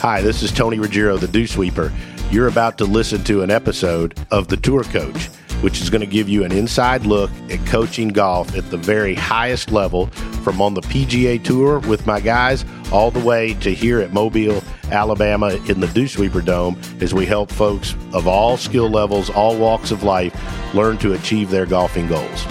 Hi, this is Tony Ruggiero, the Dew Sweeper. You're about to listen to an episode of The Tour Coach, which is going to give you an inside look at coaching golf at the very highest level from on the PGA Tour with my guys all the way to here at Mobile, Alabama in the Dew Sweeper Dome as we help folks of all skill levels, all walks of life learn to achieve their golfing goals.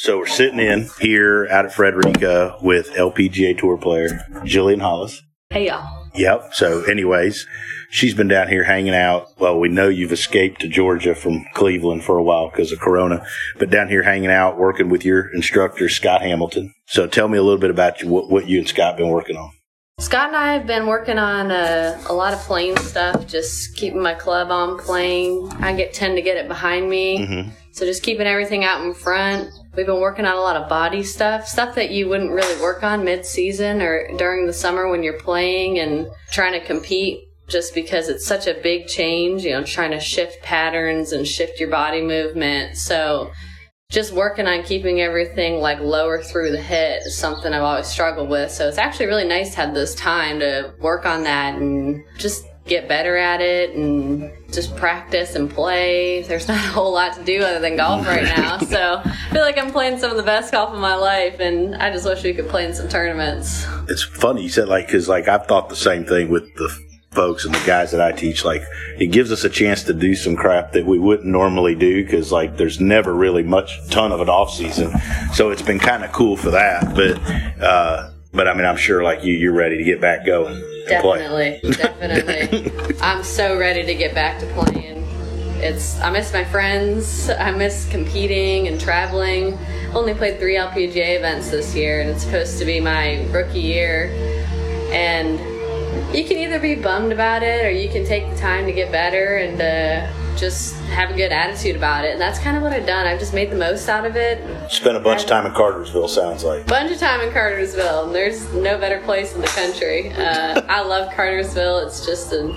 So we're sitting in here out at Frederica with LPGA Tour player Jillian Hollis. Hey y'all. Yep. So, anyways, she's been down here hanging out. Well, we know you've escaped to Georgia from Cleveland for a while because of Corona, but down here hanging out, working with your instructor Scott Hamilton. So, tell me a little bit about you, what, what you and Scott been working on. Scott and I have been working on uh, a lot of plane stuff, just keeping my club on plane. I get tend to get it behind me, Mm-hmm. so just keeping everything out in front. We've been working on a lot of body stuff, stuff that you wouldn't really work on mid-season or during the summer when you're playing and trying to compete. Just because it's such a big change, you know, trying to shift patterns and shift your body movement. So, just working on keeping everything like lower through the hit is something I've always struggled with. So it's actually really nice to have this time to work on that and just get better at it and just practice and play. There's not a whole lot to do other than golf right now. So I feel like I'm playing some of the best golf of my life and I just wish we could play in some tournaments. It's funny you said like because like I've thought the same thing with the folks and the guys that I teach. Like it gives us a chance to do some crap that we wouldn't normally do because like there's never really much ton of an off season. So it's been kind of cool for that. But uh, but I mean I'm sure like you you're ready to get back going and play. Definitely, definitely. I'm so ready to get back to playing. It's I miss my friends. I miss competing and traveling. Only played three LPGA events this year, and it's supposed to be my rookie year. And you can either be bummed about it, or you can take the time to get better and uh, just have a good attitude about it. And that's kind of what I've done. I've just made the most out of it. Spent a bunch of time in Cartersville. Sounds like. bunch of time in Cartersville, and there's no better place in the country. Uh, I love Cartersville. It's just an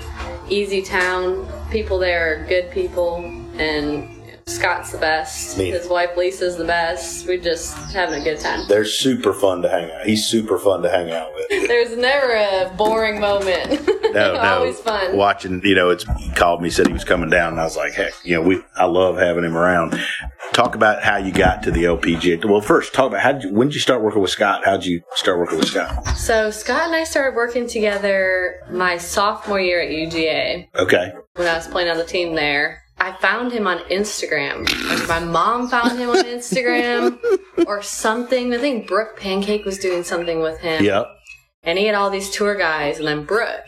easy town. People there are good people, and Scott's the best. Neat. His wife Lisa's the best. We're just having a good time. They're super fun to hang out. He's super fun to hang out with. There's never a boring moment. No, no. Always fun. Watching, you know, it's he called me, said he was coming down, and I was like, heck, you know, we I love having him around. Talk about how you got to the LPGA. Well, first, talk about how did you, when did you start working with Scott? How did you start working with Scott? So Scott and I started working together my sophomore year at UGA. Okay, when I was playing on the team there. I found him on Instagram. Like my mom found him on Instagram or something. I think Brooke Pancake was doing something with him. yep. And he had all these tour guys and then Brooke.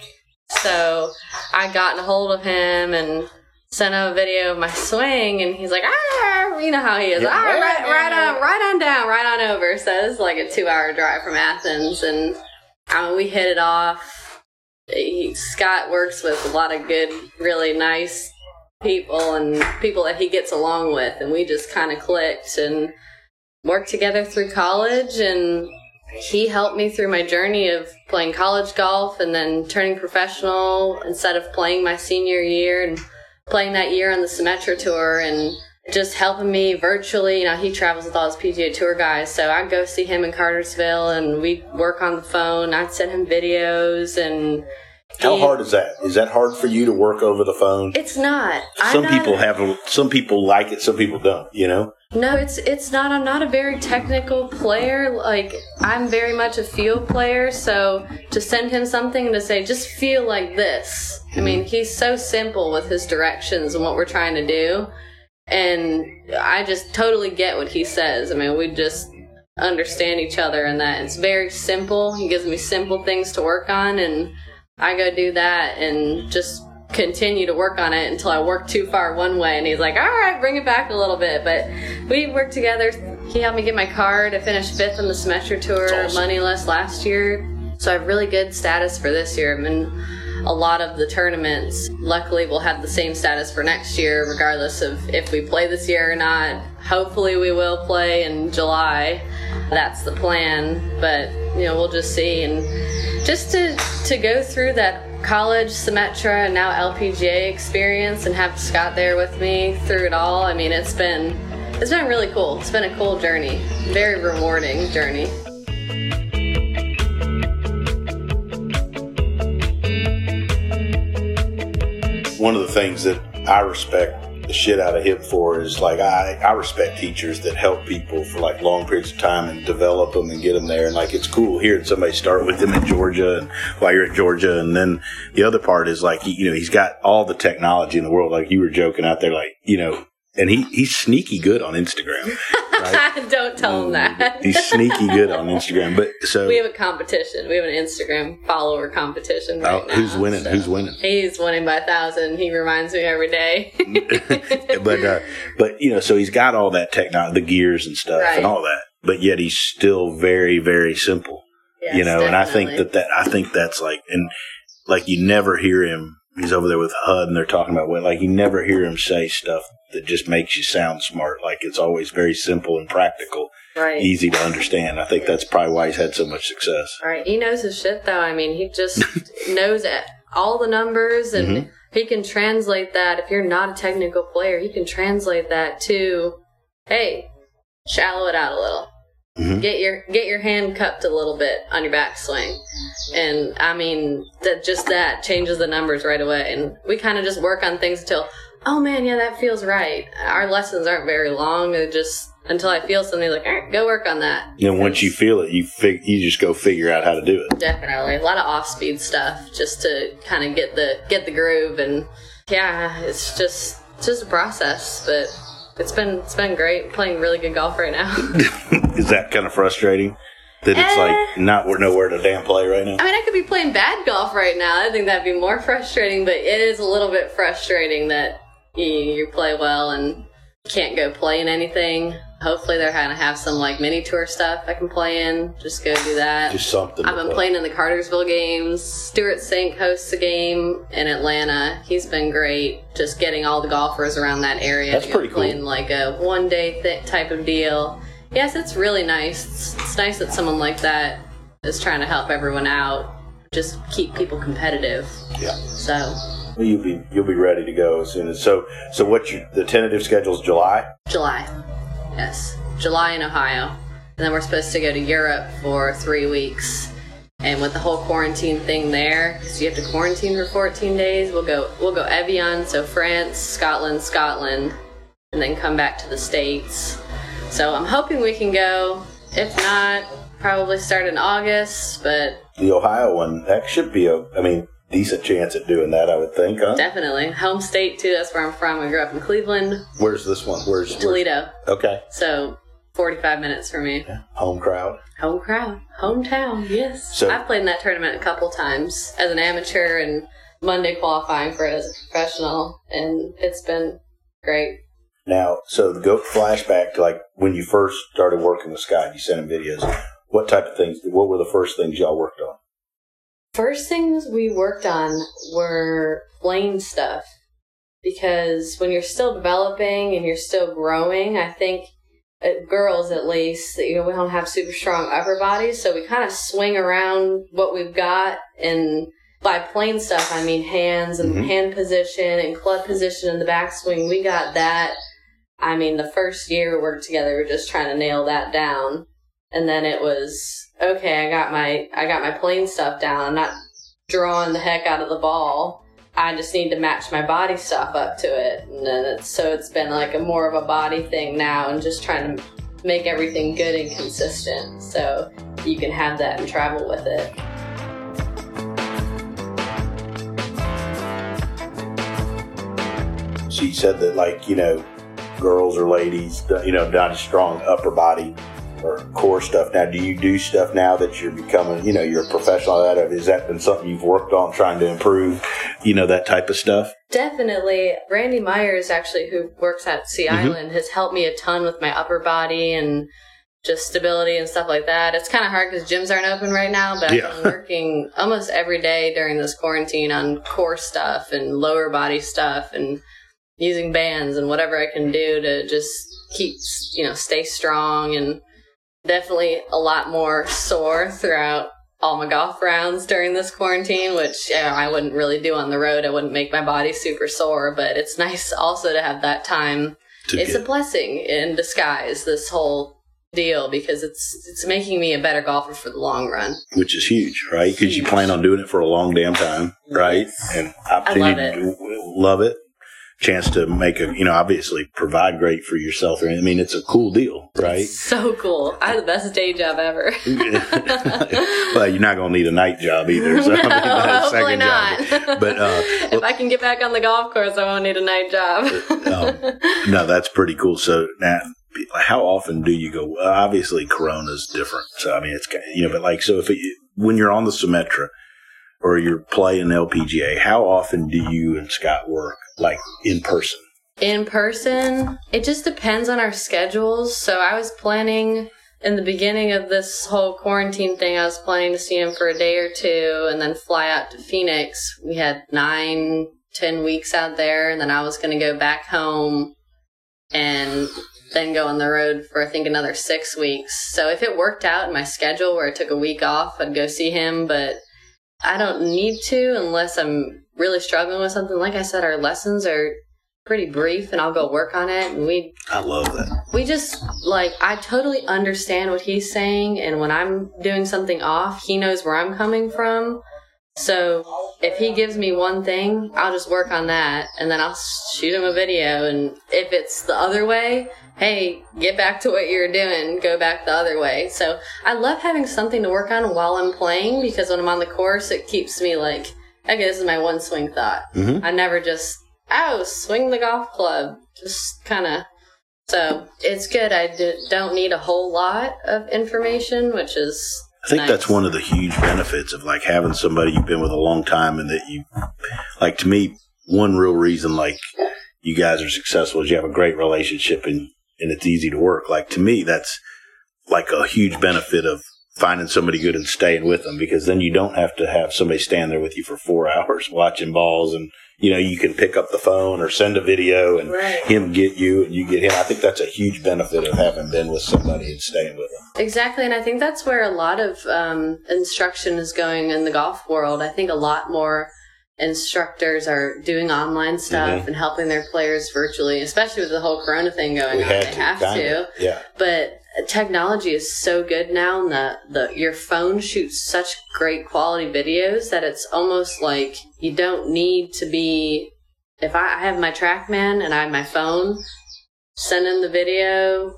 So I got a hold of him and sent him a video of my swing and he's like, ah, you know how he is. Yeah. Ah, right, right on, right on down, right on over. So this is like a two hour drive from Athens and I mean, we hit it off. He, Scott works with a lot of good, really nice people and people that he gets along with, and we just kind of clicked and worked together through college. And he helped me through my journey of playing college golf and then turning professional instead of playing my senior year and playing that year on the Symetra tour and just helping me virtually. You know, he travels with all his PGA Tour guys, so I'd go see him in Cartersville and we'd work on the phone. I'd send him videos and. How hard is that? Is that hard for you to work over the phone? It's not. Some not- people have, some people like it, some people don't. You know. No, it's it's not. I'm not a very technical player. Like I'm very much a feel player. So to send him something to say, just feel like this. I mean, mm-hmm. he's so simple with his directions and what we're trying to do, and I just totally get what he says. I mean, we just understand each other in that it's very simple. He gives me simple things to work on, and I go do that and just continue to work on it until I work too far one way. And he's like, all right, bring it back a little bit. But we worked together. He helped me get my card. I finished fifth on the Symetra tour, awesome. money list last year. So I have really good status for this year. I'm in a lot of the tournaments. Luckily, we'll have the same status for next year, regardless of if we play this year or not hopefully we will play in July. That's the plan, but you know we'll just see and just to to go through that college Symetra and now LPGA experience and have Scott there with me through it all. I mean, it's been it's been really cool. It's been a cool journey, very rewarding journey. One of the things that I respect the shit out of him for is like I, I respect teachers that help people for like long periods of time and develop them and get them there. And like it's cool hearing somebody start with him in Georgia and while you're at Georgia. And then the other part is like you know he's got all the technology in the world. Like you were joking out there like you know and he he's sneaky good on Instagram. Right? Don't tell him that. he's sneaky good on Instagram. But so we have a competition. We have an Instagram follower competition right oh, now. who's winning? so- Who's winning? He's winning by a thousand. He reminds me every day. but uh, but you know, so he's got all that technology, the gears and stuff, Right. and all that. But yet he's still very very simple. you Yes, know, and I think that that I think that's like and like you never hear him. He's over there with HUD, and they're talking about what like you never hear him say stuff that just makes you sound smart. Like it's always very simple and practical, right. easy to understand. I think that's probably why he's had so much success. Right. He knows his shit though. I mean, he just knows it- all the numbers and Mhm. he can translate that. If you're not a technical player, he can translate that to, hey, shallow it out a little. Mhm. Get your get your hand cupped a little bit on your backswing, and I mean that just that changes the numbers right away. And we kind of just work on things until, oh man, yeah, that feels right. Our lessons aren't very long. They're just until I feel something like, all right, go work on that. And once you feel it, you fig- you just go figure out how to do it. Definitely, a lot of off-speed stuff just to kind of get the get the groove, and yeah, it's just it's just a process. But it's been it's been great playing really good golf right now. Is that kind of frustrating? That it's Eh. like not we're nowhere to damn play right now. I mean, I could be playing bad golf right now. I think that'd be more frustrating, but it is a little bit frustrating that you, you play well and can't go play in anything. Hopefully, they're gonna have some like mini tour stuff I can play in. Just go do that. Just something. I've been play. playing in the Cartersville games. Stewart Cink hosts a game in Atlanta. He's been great. Just getting all the golfers around that area. That's pretty cool. Playing like a one day th- type of deal. Yes, it's really nice. It's, it's nice that someone like that is trying to help everyone out. Just keep people competitive. Yeah. So Well, You'll be you'll be ready to go as soon as so. So what's your the tentative schedule is July? July, yes, July in Ohio, and then we're supposed to go to Europe for three weeks. And with the whole quarantine thing there, because you have to quarantine for 14 days, we'll go we'll go Evian, so France, Scotland, Scotland, and then come back to the states. So I'm hoping we can go. If not, probably start in August, but The Ohio one that should be a I mean decent chance at doing that. I would think. Huh? definitely home state too. That's where I'm from. I grew up in Cleveland, Where's this one? Where's, where's Toledo, Okay. so 45 minutes for me. Yeah. Home crowd. Home crowd, hometown, yes. So- I've played in that tournament a couple times as an amateur and Monday qualifying for it as a professional, and it's been great. Now, so go flashback to like when you first started working with Scott, you sent him videos. What type of things? What were the first things y'all worked on? First things we worked on were plane stuff because when you're still developing and you're still growing, I think uh, girls at least, you know, we don't have super strong upper bodies, so we kind of swing around what we've got and by plane stuff, I mean hands and Mhm. hand position and club position in the backswing. We got that. I mean, the first year we worked together, we were just trying to nail that down, and then it was okay. I got my I got my plane stuff down. I'm not drawing the heck out of the ball. I just need to match my body stuff up to it, and then it's so it's been like a more of a body thing now, and just trying to make everything good and consistent, so you can have that and travel with it. She said that like you know, girls or ladies, you know, not as strong upper body or core stuff. Now, do you do stuff now that you're becoming, you know, you're a professional at it? Has that been something you've worked on trying to improve? You know, that type of stuff. Definitely. Randy Myers, actually, who works at Sea mm-hmm. Island, has helped me a ton with my upper body and just stability and stuff like that. It's kind of hard because gyms aren't open right now, but Yeah. I've been working almost every day during this quarantine on core stuff and lower body stuff and using bands and whatever I can do to just keep, you know, stay strong and definitely a lot more sore throughout all my golf rounds during this quarantine, which you know, I wouldn't really do on the road. I wouldn't make my body super sore, but it's nice also to have that time. To it's get, a blessing in disguise, this whole deal, because it's it's making me a better golfer for the long run. which is huge, right? Because you plan on doing it for a long damn time, right? And opportunity I love to love it. Chance to make a, you know, obviously provide great for yourself. I mean, it's a cool deal, right? So cool. I had the best day job ever. well, you're not going to need a night job either. So, I mean, no, hopefully second not. job. But, uh, if I can get back on the golf course, I won't need a night job. um, no, that's pretty cool. So now, how often do you go? Well, obviously, Corona's different. So I mean, it's you know, but like, so if it, when you're on the Symetra or you're playing LPGA, how often do you and Scott work like in person? In person, it just depends on our schedules. So I was planning in the beginning of this whole quarantine thing, I was planning to see him for a day or two and then fly out to Phoenix. We had nine, ten weeks out there, and then I was going to go back home and then go on the road for I think another six weeks. So if it worked out in my schedule where I took a week off, I'd go see him, but I don't need to unless I'm really struggling with something. Like I said, our lessons are pretty brief and I'll go work on it and we I love that. we just like I totally understand what he's saying and when I'm doing something off, he knows where I'm coming from. So if he gives me one thing, I'll just work on that and then I'll shoot him a video and if it's the other way, hey, get back to what you're doing, go back the other way. So I love having something to work on while I'm playing because when I'm on the course, it keeps me like, okay, this is my one swing thought. Mhm. I never just, oh, swing the golf club. Just kind of. So it's good. I d- don't need a whole lot of information, which is. I think nice. that's one of the huge benefits of like having somebody you've been with a long time and that you like to me one real reason like you guys are successful is you have a great relationship and and it's easy to work like to me that's like a huge benefit of finding somebody good and staying with them because then you don't have to have somebody stand there with you for 4 hours watching balls and you know you can pick up the phone or send a video and Right. him get you and you get him I think that's a huge benefit of having been with somebody and staying with them Exactly, and I think that's where a lot of um, instruction is going in the golf world. I think a lot more instructors are doing online stuff Mhm. and helping their players virtually, especially with the whole Corona thing going we on. they to have to. yeah But technology is so good now, and the, the your phone shoots such great quality videos that it's almost like you don't need to be. If I, I have my TrackMan and I have my phone, send him the video,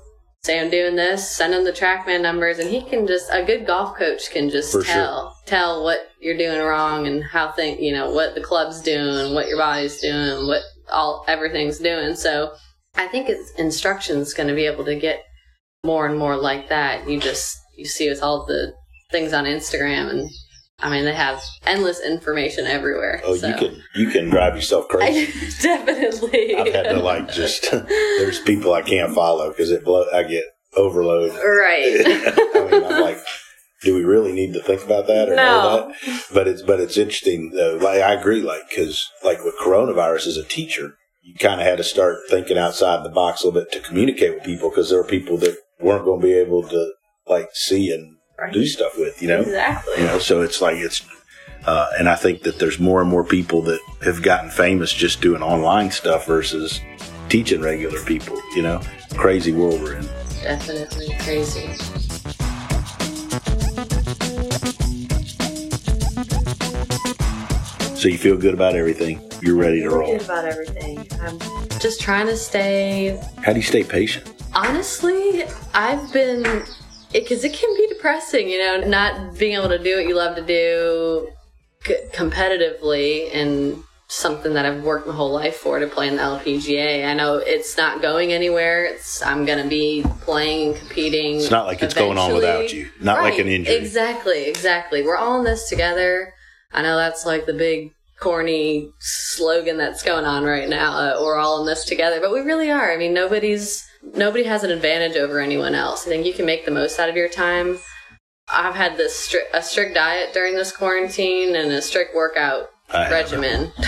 say I'm doing this, send him the TrackMan numbers, and he can just a good golf coach can just For sure. tell tell what you're doing wrong and how thing you know what the club's doing, what your body's doing, what all everything's doing. So I think it's instruction's going to be able to get more and more like that. You just you see with all the things on Instagram, and I mean they have endless information everywhere. Oh, so. you can you can drive yourself crazy. I, definitely. I've had to like just there's people I can't follow because it blow I get overload. right. I mean, I'm like, do we really need to think about that or know No. that? But it's but it's interesting though. Like I agree, like because like with coronavirus as a teacher, you kind of had to start thinking outside the box a little bit to communicate with people because there are people that weren't going to be able to like see and Right. do stuff with. You know, Exactly. you know so it's like it's uh, and i think that there's more and more people that have gotten famous just doing online stuff versus teaching regular people you know crazy world we're in Definitely crazy. so you feel good about everything you're ready to roll Good about everything. I'm just trying to stay. how do you stay patient Honestly, I've been because it, can be depressing, you know, not being able to do what you love to do c- competitively and something that I've worked my whole life for to play in the LPGA. I know it's not going anywhere. It's I'm going to be playing and competing. it's not like it's going on without you not like an injury Exactly, exactly. We're all in this together. I know that's like the big corny slogan that's going on right now. Uh, we're all in this together, but we really are. I mean, nobody's nobody has an advantage over anyone else. I think you can make the most out of your time. I've had this stri- a strict diet during this quarantine and a strict workout I regimen.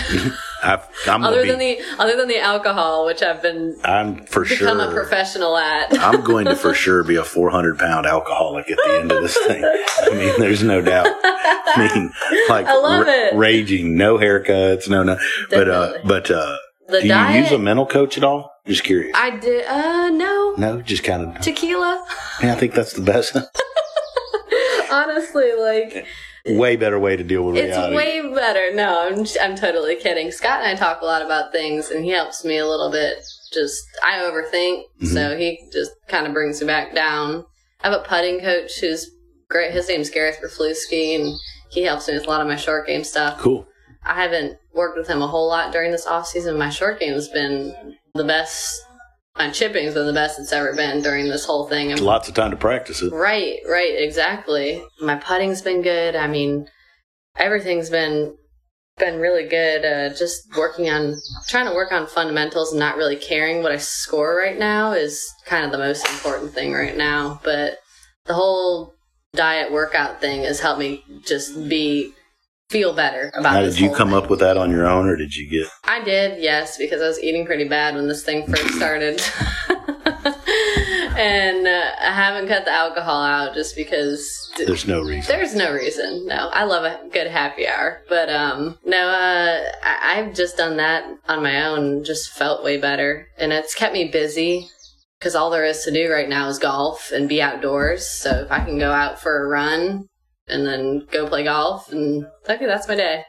I've, i'm other gonna than the other than the alcohol, which I've been i'm for become a professional at. i'm going to for sure be a 400 pound alcoholic at the end of this thing i mean there's no doubt I mean, like I love it. raging, no haircuts, no, no. But uh, but uh, The do you diet. use a mental coach at all? Just curious. I did. Uh, no no, just kind of. tequila. Yeah, I think that's the best. honestly like way better way to deal with It's reality. It's way better. No, I'm I'm totally kidding. Scott and I talk a lot about things, and he helps me a little bit. Just I overthink, Mm-hmm. so he just kind of brings me back down. I have a putting coach who's great. His name's Gareth Raflewski, and he helps me with a lot of my short game stuff. cool. I haven't worked with him a whole lot during this off season. My short game has been the best. My chipping's been the best it's ever been during this whole thing. Lots of time to practice it. Right, right, exactly. My putting's been good. I mean, everything's been been really good. Uh, just working on trying to work on fundamentals and not really caring what I score right now is kind of the most important thing right now. But the whole diet workout thing has helped me just be feel better about. Now, this did you come thing. up with that on your own, or did you get? I did, yes, because I was eating pretty bad when this thing first started. and uh, I haven't cut the alcohol out just because th- There's no reason. there's no reason. No, I love a good happy hour. But um, no, uh, I- I've just done that on my own, just felt way better. And it's kept me busy because all there is to do right now is golf and be outdoors. So if I can go out for a run and then go play golf, and okay, that's my day.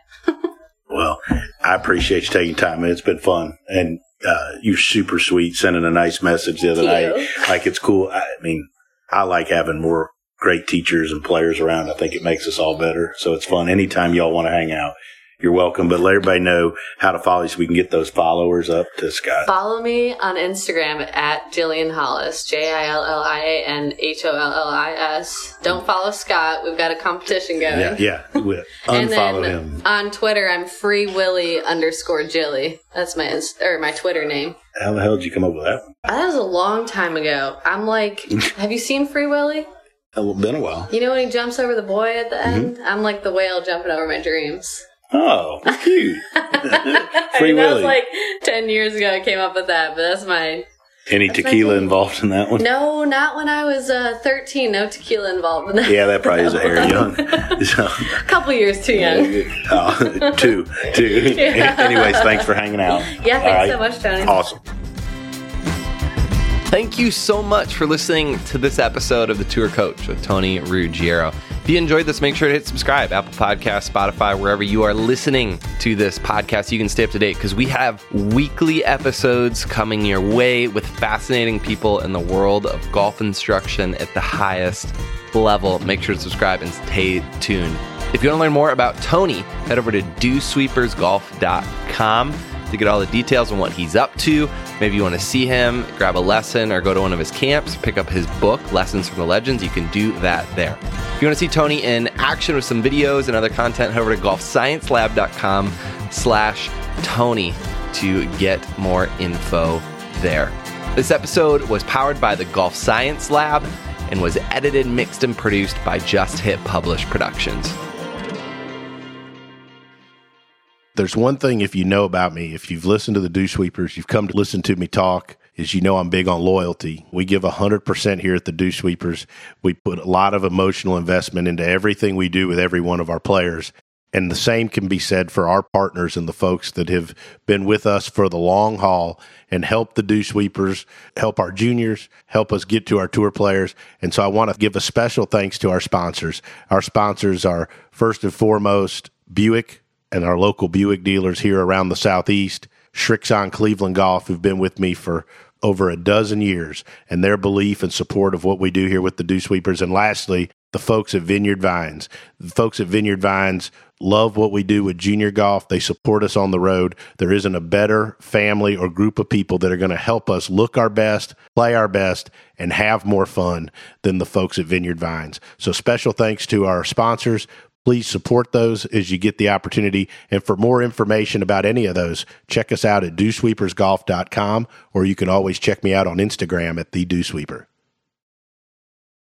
Well, I appreciate you taking time, and it's been fun. And uh, you're super sweet, sending a nice message the other Thank night. you. Like it's cool. I mean, I like having more great teachers and players around. I think it makes us all better. So it's fun. Anytime y'all want to hang out, you're welcome. But let everybody know how to follow you so we can get those followers up to Scott. Follow me on Instagram at Jillian Hollis, J I L L I A N H O L L I S. Don't follow Scott. We've got a competition going. Yeah, yeah. We'll And Unfollow then him. on Twitter, I'm Free Willy underscore Jilly. That's my Inst- or my Twitter name. How the hell did you come up with that? That was a long time ago. I'm like, have you seen Free Willy? It's been a while. You know when he jumps over the boy at the Mm-hmm. end? I'm like the whale jumping over my dreams. Oh, cute. I Free mean, that Willy. was like 10 years ago I came up with that, but that's my. Any my tequila thing. involved in that one? No, not when I was uh, 13. No tequila involved in that. Yeah, that probably is a hair young. So, A couple years too young. oh, two, two. Yeah. Anyways, thanks for hanging out. Yeah, thanks right. so much, Tony. Awesome. Thank you so much for listening to this episode of The Tour Coach with Tony Ruggiero. If you enjoyed this, make sure to hit subscribe, Apple Podcast, Spotify, wherever you are listening to this podcast. You can stay up to date because we have weekly episodes coming your way with fascinating people in the world of golf instruction at the highest level. Make sure to subscribe and stay tuned. If you want to learn more about Tony, head over to dewsweepersgolf.com to get all the details on what he's up to. Maybe you want to see him, grab a lesson, or go to one of his camps, pick up his book, Lessons from the Legends. You can do that there. If you want to see Tony in action with some videos and other content, head over to golfsciencelab.com slash Tony to get more info there. This episode was powered by the Golf Science Lab and was edited, mixed, and produced by Just Hit Publish Productions. There's one thing if you know about me, if you've listened to the Dew Sweepers, you've come to listen to me talk, is you know I'm big on loyalty. We give 100% here at the Dew Sweepers. We put a lot of emotional investment into everything we do with every one of our players. And the same can be said for our partners and the folks that have been with us for the long haul and help the Dew Sweepers, help our juniors, help us get to our tour players. And so I want to give a special thanks to our sponsors. Our sponsors are first and foremost Buick, and our local Buick dealers here around the Southeast, Srixon Cleveland Golf, who've been with me for over a dozen years, and their belief and support of what we do here with the Dew Sweepers. And lastly, the folks at Vineyard Vines. The folks at Vineyard Vines love what we do with junior golf. They support us on the road. There isn't a better family or group of people that are going to help us look our best, play our best, and have more fun than the folks at Vineyard Vines. So special thanks to our sponsors. Please support those as you get the opportunity. And for more information about any of those, check us out at dewsweepersgolf.com or you can always check me out on Instagram at the Dew Sweeper.